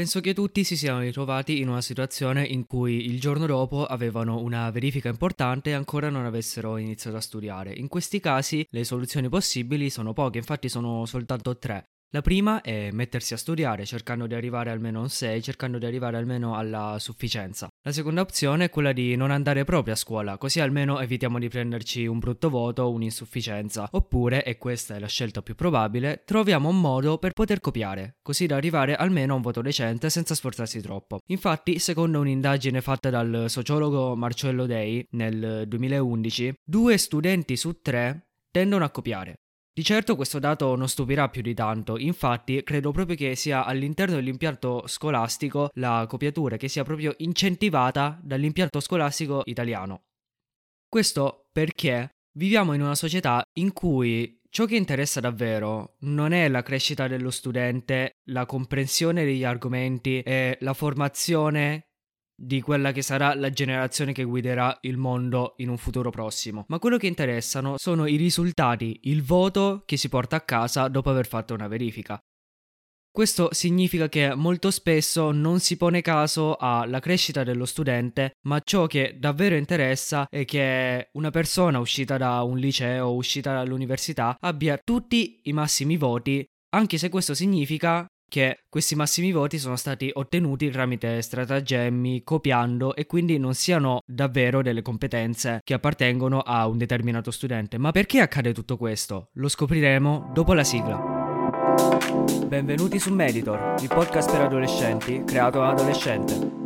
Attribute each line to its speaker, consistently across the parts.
Speaker 1: Penso che tutti si siano ritrovati in una situazione in cui il giorno dopo avevano una verifica importante e ancora non avessero iniziato a studiare. In questi casi le soluzioni possibili sono poche, infatti sono soltanto tre. La prima è mettersi a studiare cercando di arrivare almeno a un 6, cercando di arrivare almeno alla sufficienza. La seconda opzione è quella di non andare proprio a scuola, così almeno evitiamo di prenderci un brutto voto o un'insufficienza. Oppure, e questa è la scelta più probabile, troviamo un modo per poter copiare, così da arrivare almeno a un voto decente senza sforzarsi troppo. Infatti, secondo un'indagine fatta dal sociologo Marcello Dei nel 2011, due studenti su tre tendono a copiare. Di certo questo dato non stupirà più di tanto, infatti credo proprio che sia all'interno dell'impianto scolastico la copiatura che sia proprio incentivata dall'impianto scolastico italiano. Questo perché viviamo in una società in cui ciò che interessa davvero non è la crescita dello studente, la comprensione degli argomenti e la formazione di quella che sarà la generazione che guiderà il mondo in un futuro prossimo. Ma quello che interessano sono i risultati, il voto che si porta a casa dopo aver fatto una verifica. Questo significa che molto spesso non si pone caso alla crescita dello studente, ma ciò che davvero interessa è che una persona uscita da un liceo, uscita dall'università, abbia tutti i massimi voti, anche se questo significa che questi massimi voti sono stati ottenuti tramite stratagemmi, copiando e quindi non siano davvero delle competenze che appartengono a un determinato studente. Ma perché accade tutto questo? Lo scopriremo dopo la sigla. Benvenuti su Meditor, il podcast per adolescenti creato da adolescente.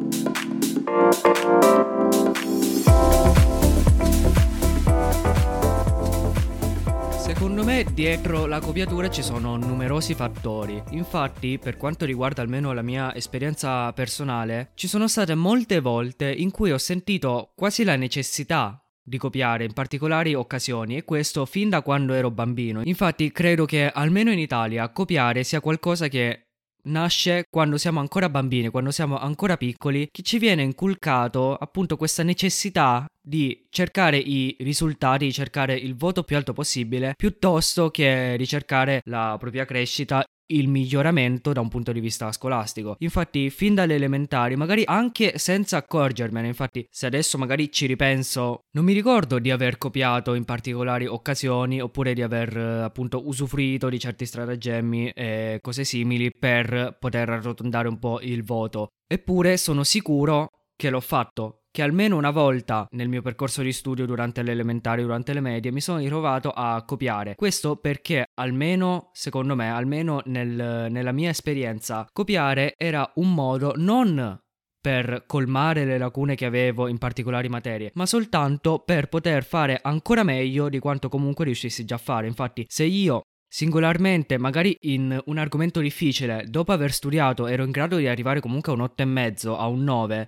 Speaker 1: Secondo me dietro la copiatura ci sono numerosi fattori. Infatti, per quanto riguarda almeno la mia esperienza personale, ci sono state molte volte in cui ho sentito quasi la necessità di copiare in particolari occasioni e questo fin da quando ero bambino. Infatti credo che almeno in Italia copiare sia qualcosa che nasce quando siamo ancora bambini, quando siamo ancora piccoli, che ci viene inculcato appunto questa necessità di cercare i risultati, di cercare il voto più alto possibile, piuttosto che ricercare la propria crescita il miglioramento da un punto di vista scolastico. Infatti, fin dalle elementari, magari anche senza accorgermene, infatti, se adesso magari ci ripenso, non mi ricordo di aver copiato in particolari occasioni oppure di aver appunto usufruito di certi stratagemmi e cose simili per poter arrotondare un po' il voto. Eppure sono sicuro che l'ho fatto che almeno una volta nel mio percorso di studio durante le elementari, durante le medie, mi sono ritrovato a copiare. Questo perché almeno, secondo me, almeno nel, nella mia esperienza, copiare era un modo non per colmare le lacune che avevo in particolari materie, ma soltanto per poter fare ancora meglio di quanto comunque riuscissi già a fare. Infatti, se io singolarmente, magari in un argomento difficile, dopo aver studiato ero in grado di arrivare comunque a un 8,5, a un 9,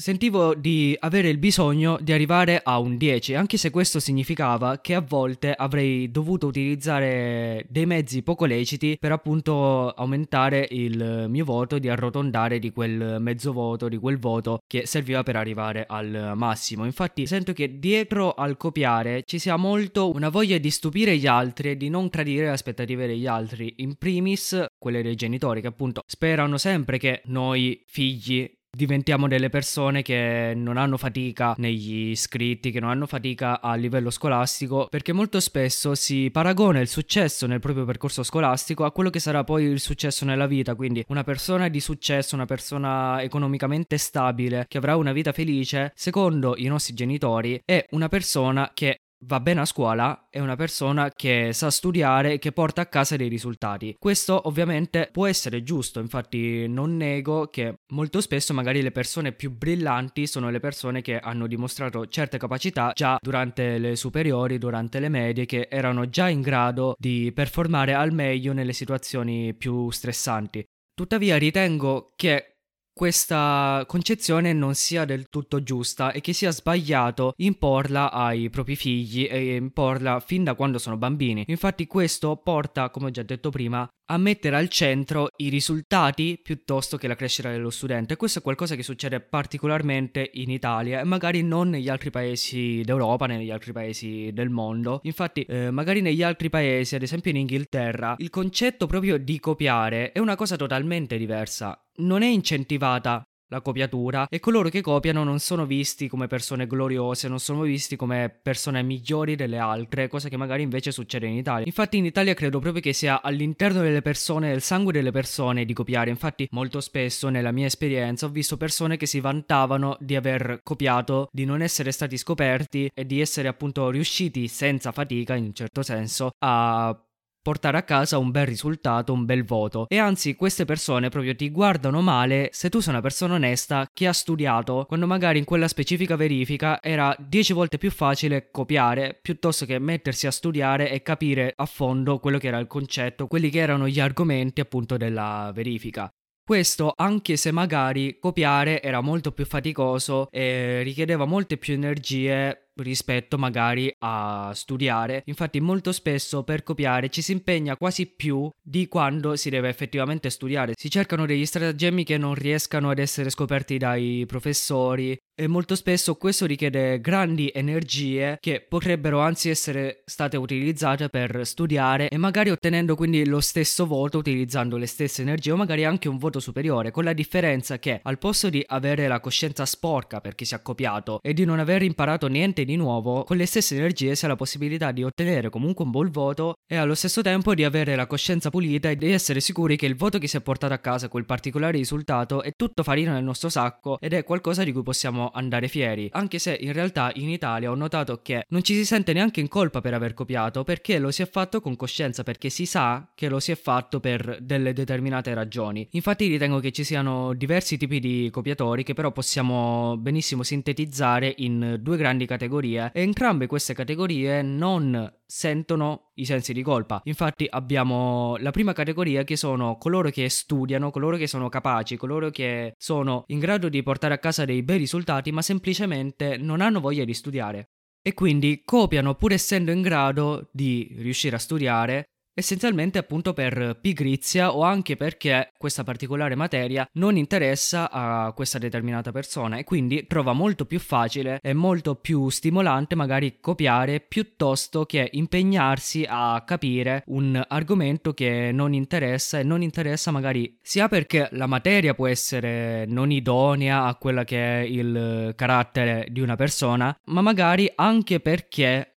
Speaker 1: sentivo di avere il bisogno di arrivare a un 10, anche se questo significava che a volte avrei dovuto utilizzare dei mezzi poco leciti per appunto aumentare il mio voto, di arrotondare di quel mezzo voto, di quel voto che serviva per arrivare al massimo. Infatti sento che dietro al copiare ci sia molto una voglia di stupire gli altri e di non tradire le aspettative degli altri, in primis quelle dei genitori che appunto sperano sempre che noi figli diventiamo delle persone che non hanno fatica negli iscritti, che non hanno fatica a livello scolastico, perché molto spesso si paragona il successo nel proprio percorso scolastico a quello che sarà poi il successo nella vita, quindi una persona di successo, una persona economicamente stabile, che avrà una vita felice, secondo i nostri genitori, è una persona che va bene a scuola è una persona che sa studiare e che porta a casa dei risultati. Questo ovviamente può essere giusto, infatti non nego che molto spesso magari le persone più brillanti sono le persone che hanno dimostrato certe capacità già durante le superiori, durante le medie, che erano già in grado di performare al meglio nelle situazioni più stressanti. Tuttavia ritengo che questa concezione non sia del tutto giusta e che sia sbagliato imporla ai propri figli e imporla fin da quando sono bambini. Infatti questo porta, come ho già detto prima, a mettere al centro i risultati piuttosto che la crescita dello studente. Questo è qualcosa che succede particolarmente in Italia e magari non negli altri paesi d'Europa, negli altri paesi del mondo. Infatti, eh, magari negli altri paesi, ad esempio in Inghilterra, il concetto proprio di copiare è una cosa totalmente diversa. Non è incentivata la copiatura e coloro che copiano non sono visti come persone gloriose, non sono visti come persone migliori delle altre, cosa che magari invece succede in Italia. Infatti in Italia credo proprio che sia all'interno delle persone, del sangue delle persone di copiare, infatti molto spesso nella mia esperienza ho visto persone che si vantavano di aver copiato, di non essere stati scoperti e di essere appunto riusciti senza fatica in un certo senso a portare a casa un bel risultato, un bel voto. E anzi, queste persone proprio ti guardano male se tu sei una persona onesta che ha studiato, quando magari in quella specifica verifica era 10 volte più facile copiare piuttosto che mettersi a studiare e capire a fondo quello che era il concetto, quelli che erano gli argomenti appunto della verifica. Questo anche se magari copiare era molto più faticoso e richiedeva molte più energie rispetto magari a studiare. Infatti molto spesso per copiare ci si impegna quasi più di quando si deve effettivamente studiare. Si cercano degli stratagemmi che non riescano ad essere scoperti dai professori e molto spesso questo richiede grandi energie che potrebbero anzi essere state utilizzate per studiare e magari ottenendo quindi lo stesso voto utilizzando le stesse energie o magari anche un voto superiore, con la differenza che al posto di avere la coscienza sporca perché si è copiato e di non aver imparato niente di nuovo, con le stesse energie si ha la possibilità di ottenere comunque un buon voto e allo stesso tempo di avere la coscienza pulita e di essere sicuri che il voto che si è portato a casa, quel particolare risultato, è tutto farina nel nostro sacco ed è qualcosa di cui possiamo andare fieri, anche se in realtà in Italia ho notato che non ci si sente neanche in colpa per aver copiato perché lo si è fatto con coscienza, perché si sa che lo si è fatto per delle determinate ragioni. Infatti ritengo che ci siano diversi tipi di copiatori che però possiamo benissimo sintetizzare in due grandi categorie e entrambe queste categorie non sentono i sensi di colpa. Infatti abbiamo la prima categoria che sono coloro che studiano, coloro che sono capaci, coloro che sono in grado di portare a casa dei bei risultati ma semplicemente non hanno voglia di studiare. E quindi copiano pur essendo in grado di riuscire a studiare essenzialmente appunto per pigrizia o anche perché questa particolare materia non interessa a questa determinata persona e quindi trova molto più facile e molto più stimolante magari copiare piuttosto che impegnarsi a capire un argomento che non interessa e non interessa magari sia perché la materia può essere non idonea a quella che è il carattere di una persona, ma magari anche perché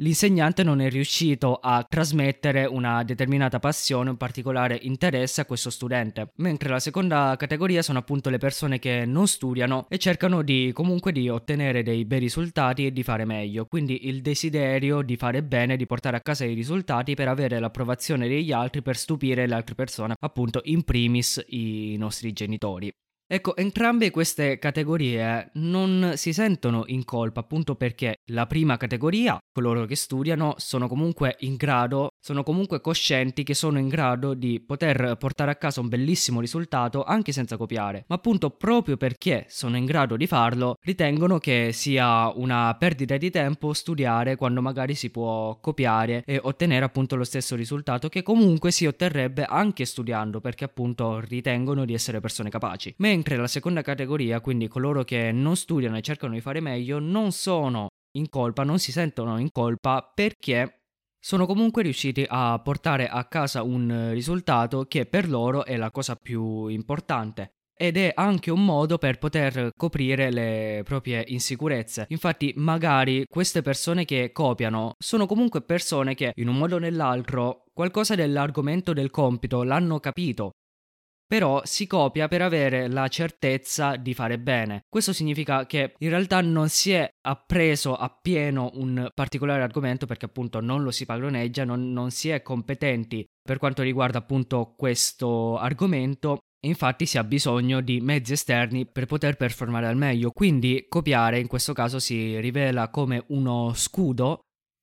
Speaker 1: l'insegnante non è riuscito a trasmettere una determinata passione, un particolare interesse a questo studente. Mentre la seconda categoria sono appunto le persone che non studiano e cercano di comunque di ottenere dei bei risultati e di fare meglio. Quindi il desiderio di fare bene, di portare a casa i risultati per avere l'approvazione degli altri, per stupire le altre persone, appunto in primis i nostri genitori. Ecco, entrambe queste categorie non si sentono in colpa appunto perché la prima categoria, coloro che studiano, sono comunque in grado, sono comunque coscienti che sono in grado di poter portare a casa un bellissimo risultato anche senza copiare, ma appunto proprio perché sono in grado di farlo, ritengono che sia una perdita di tempo studiare quando magari si può copiare e ottenere appunto lo stesso risultato che comunque si otterrebbe anche studiando perché appunto ritengono di essere persone capaci. Mentre mentre la seconda categoria, quindi coloro che non studiano e cercano di fare meglio, non sono in colpa, non si sentono in colpa perché sono comunque riusciti a portare a casa un risultato che per loro è la cosa più importante ed è anche un modo per poter coprire le proprie insicurezze. Infatti, magari queste persone che copiano sono comunque persone che in un modo o nell'altro qualcosa dell'argomento del compito l'hanno capito però si copia per avere la certezza di fare bene. Questo significa che in realtà non si è appreso appieno un particolare argomento perché appunto non lo si padroneggia, non, non si è competenti per quanto riguarda appunto questo argomento Infatti si ha bisogno di mezzi esterni per poter performare al meglio, quindi copiare in questo caso si rivela come uno scudo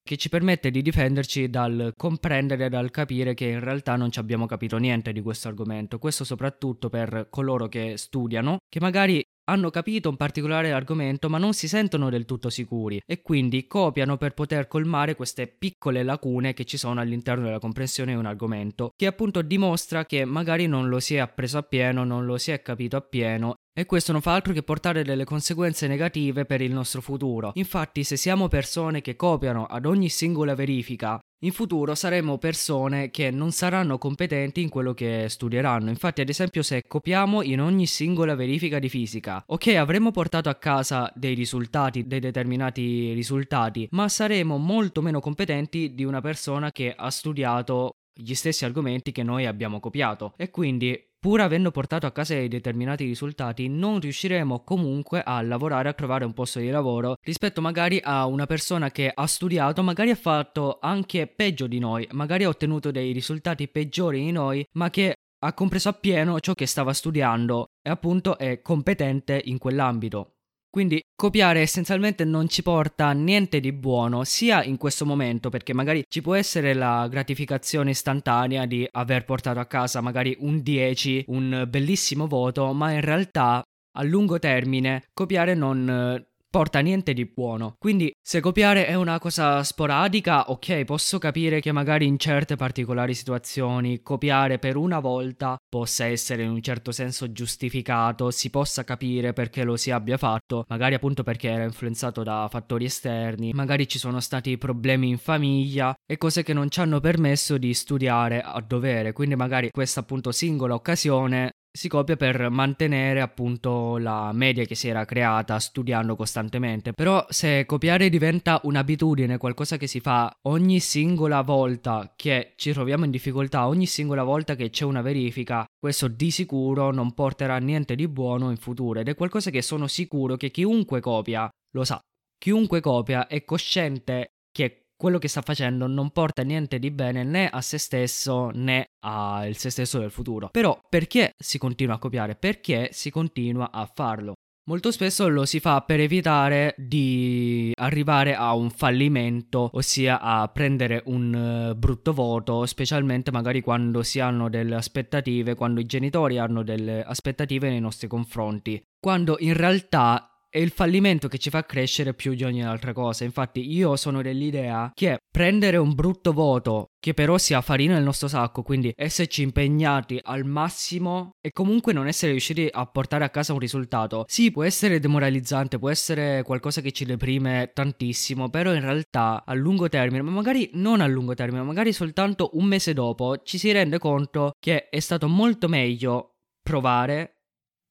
Speaker 1: che ci permette di difenderci dal comprendere, dal capire che in realtà non ci abbiamo capito niente di questo argomento. Questo soprattutto per coloro che studiano, che magari hanno capito un particolare argomento ma non si sentono del tutto sicuri e quindi copiano per poter colmare queste piccole lacune che ci sono all'interno della comprensione di un argomento, che appunto dimostra che magari non lo si è appreso appieno, non lo si è capito appieno e questo non fa altro che portare delle conseguenze negative per il nostro futuro. Infatti, se siamo persone che copiano ad ogni singola verifica, in futuro saremo persone che non saranno competenti in quello che studieranno. Infatti, ad esempio, se copiamo in ogni singola verifica di fisica, ok, avremo portato a casa dei risultati, dei determinati risultati, ma saremo molto meno competenti di una persona che ha studiato gli stessi argomenti che noi abbiamo copiato e quindi pur avendo portato a casa determinati risultati non riusciremo comunque a lavorare a trovare un posto di lavoro rispetto magari a una persona che ha studiato magari ha fatto anche peggio di noi magari ha ottenuto dei risultati peggiori di noi ma che ha compreso appieno ciò che stava studiando e appunto è competente in quell'ambito quindi copiare essenzialmente non ci porta a niente di buono, sia in questo momento, perché magari ci può essere la gratificazione istantanea di aver portato a casa magari un 10, un bellissimo voto, ma in realtà a lungo termine copiare non porta niente di buono. Quindi se copiare è una cosa sporadica, ok, posso capire che magari in certe particolari situazioni copiare per una volta possa essere in un certo senso giustificato, si possa capire perché lo si abbia fatto, magari appunto perché era influenzato da fattori esterni, magari ci sono stati problemi in famiglia e cose che non ci hanno permesso di studiare a dovere, quindi magari questa appunto singola occasione si copia per mantenere appunto la media che si era creata studiando costantemente. Però se copiare diventa un'abitudine, qualcosa che si fa ogni singola volta che ci troviamo in difficoltà, ogni singola volta che c'è una verifica, questo di sicuro non porterà niente di buono in futuro ed è qualcosa che sono sicuro che chiunque copia lo sa. Chiunque copia è cosciente che quello che sta facendo non porta niente di bene né a se stesso né al se stesso del futuro. Però perché si continua a copiare? Perché si continua a farlo? Molto spesso lo si fa per evitare di arrivare a un fallimento, ossia a prendere un uh, brutto voto, specialmente magari quando si hanno delle aspettative, quando i genitori hanno delle aspettative nei nostri confronti, quando in realtà è il fallimento che ci fa crescere più di ogni altra cosa. Infatti, io sono dell'idea che prendere un brutto voto, che però sia farina nel nostro sacco, quindi esserci impegnati al massimo e comunque non essere riusciti a portare a casa un risultato, sì, può essere demoralizzante, può essere qualcosa che ci deprime tantissimo, però in realtà a lungo termine, ma magari non a lungo termine, magari soltanto un mese dopo, ci si rende conto che è stato molto meglio provare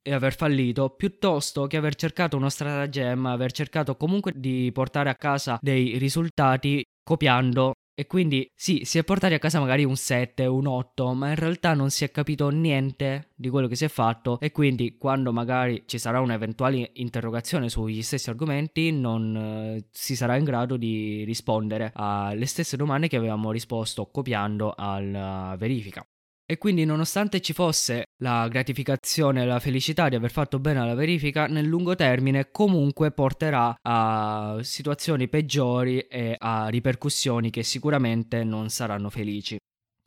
Speaker 1: e aver fallito piuttosto che aver cercato uno stratagemma, aver cercato comunque di portare a casa dei risultati copiando e quindi sì, si è portati a casa magari un 7, un 8, ma in realtà non si è capito niente di quello che si è fatto e quindi quando magari ci sarà un'eventuale interrogazione sugli stessi argomenti non eh, si sarà in grado di rispondere alle stesse domande che avevamo risposto copiando alla verifica. E quindi nonostante ci fosse la gratificazione e la felicità di aver fatto bene alla verifica, nel lungo termine comunque porterà a situazioni peggiori e a ripercussioni che sicuramente non saranno felici.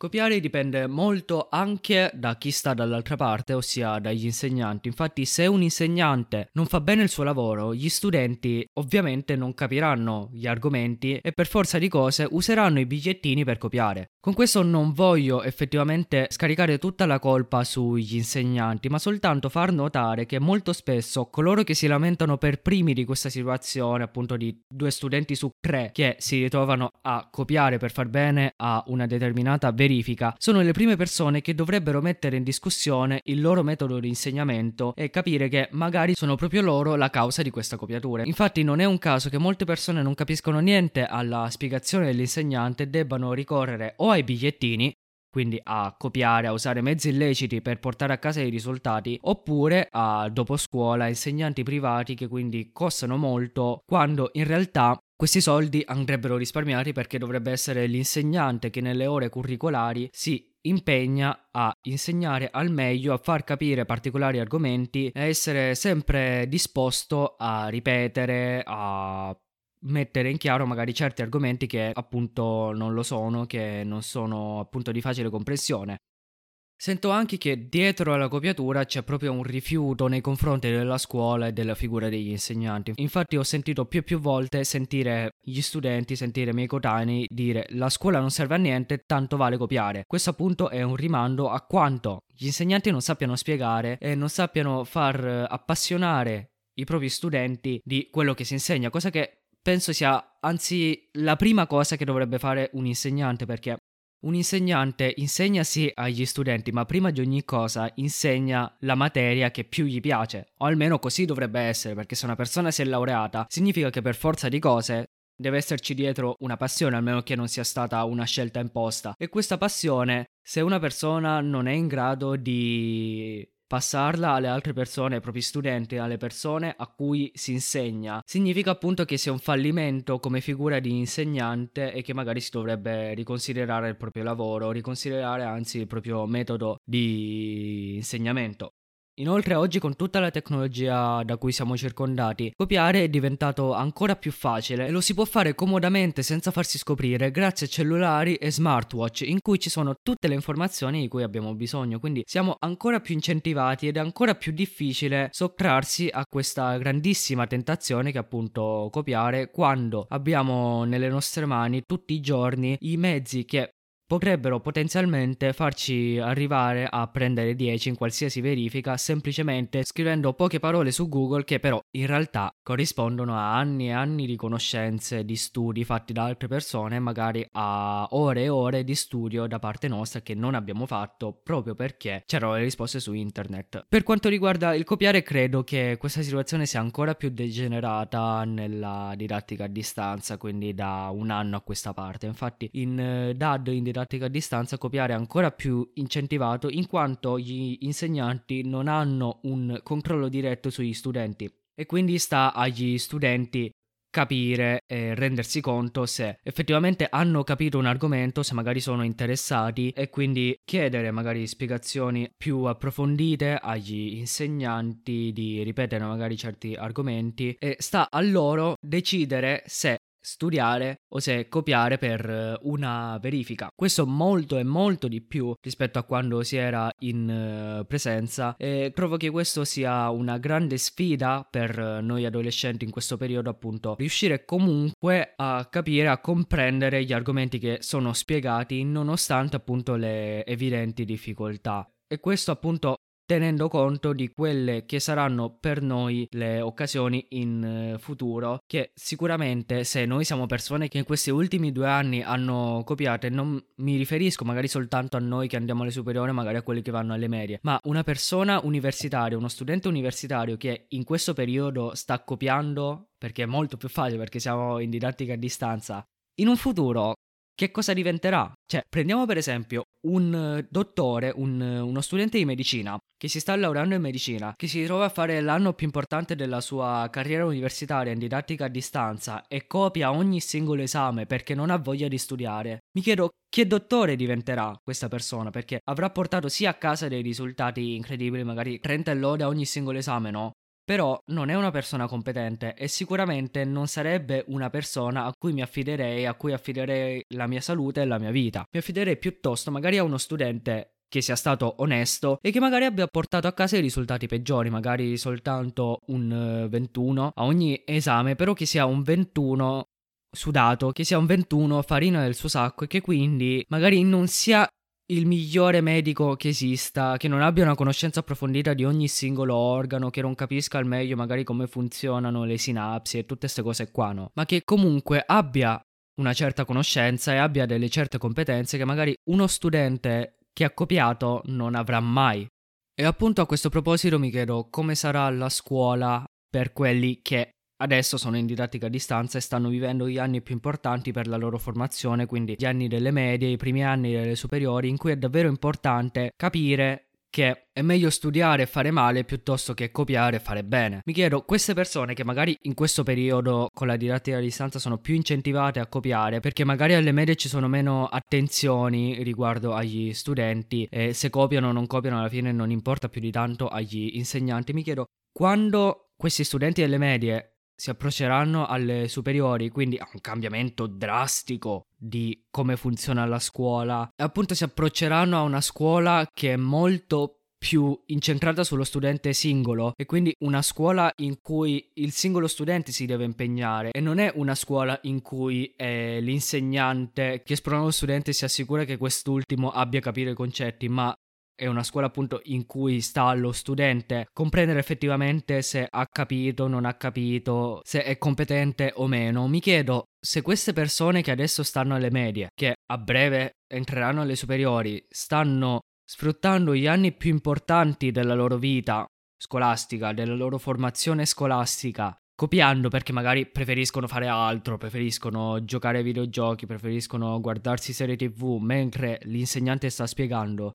Speaker 1: Copiare dipende molto anche da chi sta dall'altra parte, ossia dagli insegnanti. Infatti, se un insegnante non fa bene il suo lavoro, gli studenti ovviamente non capiranno gli argomenti e per forza di cose useranno i bigliettini per copiare. Con questo non voglio effettivamente scaricare tutta la colpa sugli insegnanti, ma soltanto far notare che molto spesso coloro che si lamentano per primi di questa situazione, appunto di due studenti su tre che si ritrovano a copiare per far bene a una determinata verifica, verifica sono le prime persone che dovrebbero mettere in discussione il loro metodo di insegnamento e capire che magari sono proprio loro la causa di questa copiatura. Infatti non è un caso che molte persone non capiscono niente alla spiegazione dell'insegnante e debbano ricorrere o ai bigliettini quindi a copiare, a usare mezzi illeciti per portare a casa i risultati, oppure a dopo scuola insegnanti privati che quindi costano molto, quando in realtà questi soldi andrebbero risparmiati perché dovrebbe essere l'insegnante che nelle ore curricolari si impegna a insegnare al meglio, a far capire particolari argomenti e essere sempre disposto a ripetere, a mettere in chiaro magari certi argomenti che appunto non lo sono, che non sono appunto di facile comprensione. Sento anche che dietro alla copiatura c'è proprio un rifiuto nei confronti della scuola e della figura degli insegnanti. Infatti ho sentito più e più volte sentire gli studenti, sentire i miei coetanei dire la scuola non serve a niente, tanto vale copiare. Questo appunto è un rimando a quanto gli insegnanti non sappiano spiegare e non sappiano far appassionare i propri studenti di quello che si insegna, cosa che penso sia anzi la prima cosa che dovrebbe fare un insegnante perché un insegnante insegna sì agli studenti, ma prima di ogni cosa insegna la materia che più gli piace, o almeno così dovrebbe essere, perché se una persona si è laureata, significa che per forza di cose deve esserci dietro una passione, almeno che non sia stata una scelta imposta. E questa passione, se una persona non è in grado di passarla alle altre persone, ai propri studenti, alle persone a cui si insegna, significa appunto che sia un fallimento come figura di insegnante e che magari si dovrebbe riconsiderare il proprio lavoro, riconsiderare anzi il proprio metodo di insegnamento. Inoltre oggi con tutta la tecnologia da cui siamo circondati, copiare è diventato ancora più facile e lo si può fare comodamente senza farsi scoprire grazie a cellulari e smartwatch in cui ci sono tutte le informazioni di cui abbiamo bisogno, quindi siamo ancora più incentivati ed è ancora più difficile sottrarsi a questa grandissima tentazione che è appunto copiare quando abbiamo nelle nostre mani tutti i giorni i mezzi che potrebbero potenzialmente farci arrivare a prendere 10 in qualsiasi verifica semplicemente scrivendo poche parole su Google che però in realtà corrispondono a anni e anni di conoscenze, di studi fatti da altre persone, magari a ore e ore di studio da parte nostra che non abbiamo fatto proprio perché c'erano le risposte su internet. Per quanto riguarda il copiare, credo che questa situazione sia ancora più degenerata nella didattica a distanza, quindi da un anno a questa parte. Infatti in eh, DAD in didattica didattica a distanza copiare è ancora più incentivato in quanto gli insegnanti non hanno un controllo diretto sugli studenti. E quindi sta agli studenti capire e rendersi conto se effettivamente hanno capito un argomento, se magari sono interessati e quindi chiedere magari spiegazioni più approfondite agli insegnanti di ripetere magari certi argomenti. E sta a loro decidere se studiare o se copiare per eh, una verifica. Questo molto e molto di più rispetto a quando si era in eh, presenza e trovo che questo sia una grande sfida per eh, noi adolescenti in questo periodo appunto riuscire comunque a capire, a comprendere gli argomenti che sono spiegati nonostante appunto le evidenti difficoltà. E questo appunto tenendo conto di quelle che saranno per noi le occasioni in eh, futuro che sicuramente se noi siamo persone che in questi ultimi due anni hanno copiato e non mi riferisco magari soltanto a noi che andiamo alle superiori magari a quelli che vanno alle medie ma una persona universitaria uno studente universitario che in questo periodo sta copiando perché è molto più facile perché siamo in didattica a distanza in un futuro che cosa diventerà? Cioè, prendiamo per esempio un eh, dottore, un, eh, uno studente di medicina che si sta laureando in medicina, che si trova a fare l'anno più importante della sua carriera universitaria in didattica a distanza e copia ogni singolo esame perché non ha voglia di studiare. Mi chiedo che dottore diventerà questa persona perché avrà portato sia a casa dei risultati incredibili, magari 30 lode a ogni singolo esame, no? Però non è una persona competente e sicuramente non sarebbe una persona a cui mi affiderei, a cui affiderei la mia salute e la mia vita. Mi affiderei piuttosto magari a uno studente che sia stato onesto e che magari abbia portato a casa i risultati peggiori, magari soltanto un 21 eh, a ogni esame, però che sia un 21 sudato, che sia un 21 farina del suo sacco e che quindi magari non sia il migliore medico che esista, che non abbia una conoscenza approfondita di ogni singolo organo, che non capisca al meglio magari come funzionano le sinapsi e tutte queste cose qua, no? Ma che comunque abbia una certa conoscenza e abbia delle certe competenze che magari uno studente che ha copiato non avrà mai. E appunto a questo proposito mi chiedo come sarà la scuola per quelli che Adesso sono in didattica a distanza e stanno vivendo gli anni più importanti per la loro formazione, quindi gli anni delle medie, i primi anni delle superiori, in cui è davvero importante capire che è meglio studiare e fare male piuttosto che copiare e fare bene. Mi chiedo, queste persone che magari in questo periodo con la didattica a distanza sono più incentivate a copiare perché magari alle medie ci sono meno attenzioni riguardo agli studenti e se copiano o non copiano alla fine non importa più di tanto agli insegnanti, mi chiedo quando questi studenti delle medie si approcceranno alle superiori, quindi a un cambiamento drastico di come funziona la scuola. Appunto si approcceranno a una scuola che è molto più incentrata sullo studente singolo e quindi una scuola in cui il singolo studente si deve impegnare e non è una scuola in cui è l'insegnante che esplora lo studente si assicura che quest'ultimo abbia capito i concetti, ma è una scuola appunto in cui sta allo studente comprendere effettivamente se ha capito, non ha capito, se è competente o meno. Mi chiedo se queste persone che adesso stanno alle medie, che a breve entreranno alle superiori, stanno sfruttando gli anni più importanti della loro vita scolastica, della loro formazione scolastica, copiando perché magari preferiscono fare altro, preferiscono giocare ai videogiochi, preferiscono guardarsi serie tv mentre l'insegnante sta spiegando.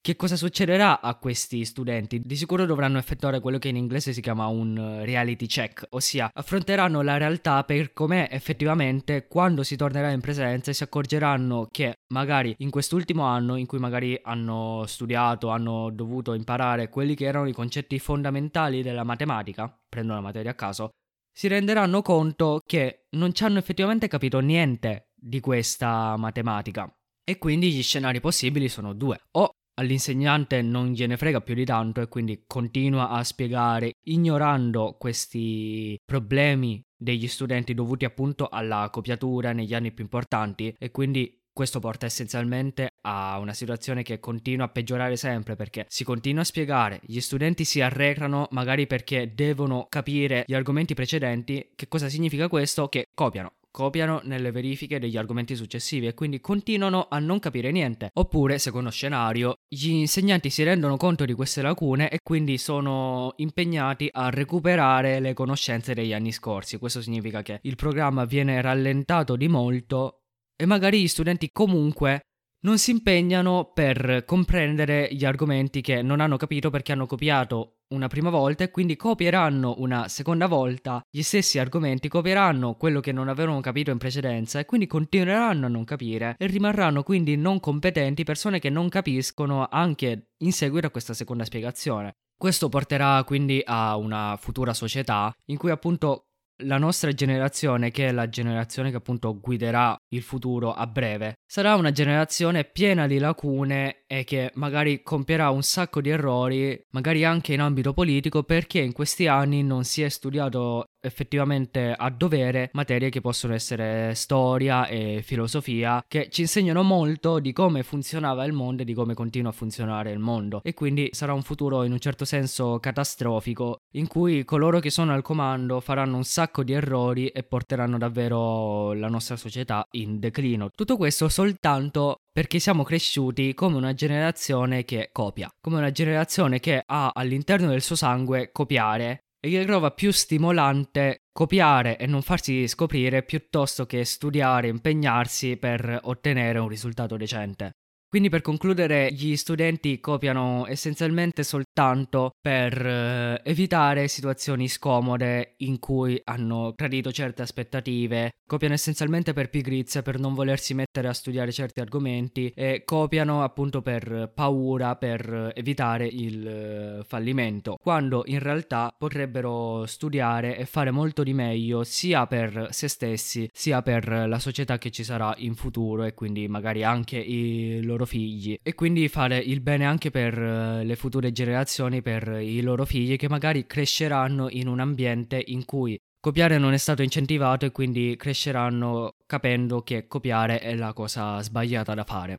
Speaker 1: Che cosa succederà a questi studenti? Di sicuro dovranno effettuare quello che in inglese si chiama un eh, reality check, ossia affronteranno la realtà per com'è effettivamente quando si tornerà in presenza e si accorgeranno che magari in quest'ultimo anno in cui magari hanno studiato, hanno dovuto imparare quelli che erano i concetti fondamentali della matematica, prendo una materia a caso, si renderanno conto che non ci hanno effettivamente capito niente di questa matematica. E quindi gli scenari possibili sono due. O all'insegnante non gliene frega più di tanto e quindi continua a spiegare ignorando questi problemi degli studenti dovuti appunto alla copiatura negli anni più importanti e quindi questo porta essenzialmente a una situazione che continua a peggiorare sempre perché si continua a spiegare, gli studenti si arrecrano magari perché devono capire gli argomenti precedenti, che cosa significa questo? Che copiano copiano nelle verifiche degli argomenti successivi e quindi continuano a non capire niente. Oppure, secondo scenario, gli insegnanti si rendono conto di queste lacune e quindi sono impegnati a recuperare le conoscenze degli anni scorsi. Questo significa che il programma viene rallentato di molto e magari gli studenti comunque non si impegnano per comprendere gli argomenti che non hanno capito perché hanno copiato una prima volta e quindi copieranno una seconda volta gli stessi argomenti, copieranno quello che non avevano capito in precedenza e quindi continueranno a non capire e rimarranno quindi non competenti persone che non capiscono anche in seguito a questa seconda spiegazione. Questo porterà quindi a una futura società in cui appunto la nostra generazione, che è la generazione che appunto guiderà il futuro a breve, sarà una generazione piena di lacune e che magari compierà un sacco di errori, magari anche in ambito politico, perché in questi anni non si è studiato effettivamente a dovere materie che possono essere storia e filosofia che ci insegnano molto di come funzionava il mondo e di come continua a funzionare il mondo e quindi sarà un futuro in un certo senso catastrofico in cui coloro che sono al comando faranno un sacco di errori e porteranno davvero la nostra società in declino. Tutto questo soltanto perché siamo cresciuti come una generazione che copia, come una generazione che ha all'interno del suo sangue copiare che trova più stimolante copiare e non farsi scoprire piuttosto che studiare e impegnarsi per ottenere un risultato decente. Quindi per concludere gli studenti copiano essenzialmente soltanto per eh, evitare situazioni scomode in cui hanno tradito certe aspettative, copiano essenzialmente per pigrizia, per non volersi mettere a studiare certi argomenti e copiano appunto per paura, per evitare il eh, fallimento, quando in realtà potrebbero studiare e fare molto di meglio sia per se stessi sia per la società che ci sarà in futuro e quindi magari anche i loro loro figli e quindi fare il bene anche per uh, le future generazioni, per i loro figli che magari cresceranno in un ambiente in cui copiare non è stato incentivato e quindi cresceranno capendo che copiare è la cosa sbagliata da fare.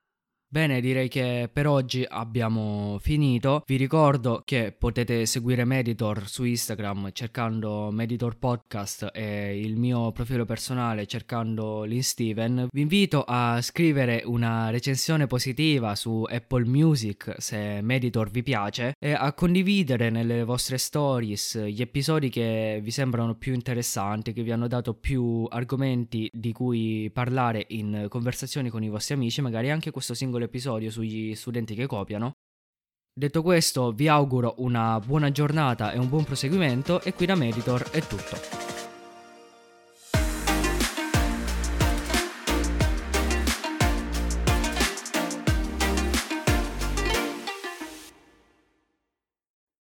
Speaker 1: Bene, direi che per oggi abbiamo finito. Vi ricordo che potete seguire Meditor su Instagram cercando Meditor Podcast e il mio profilo personale cercando Lin Steven. Vi invito a scrivere una recensione positiva su Apple Music se Meditor vi piace e a condividere nelle vostre stories gli episodi che vi sembrano più interessanti, che vi hanno dato più argomenti di cui parlare in conversazioni con i vostri amici, magari anche questo singolo singolo episodio sugli studenti che copiano. Detto questo, vi auguro una buona giornata e un buon proseguimento e qui da Meditor è tutto.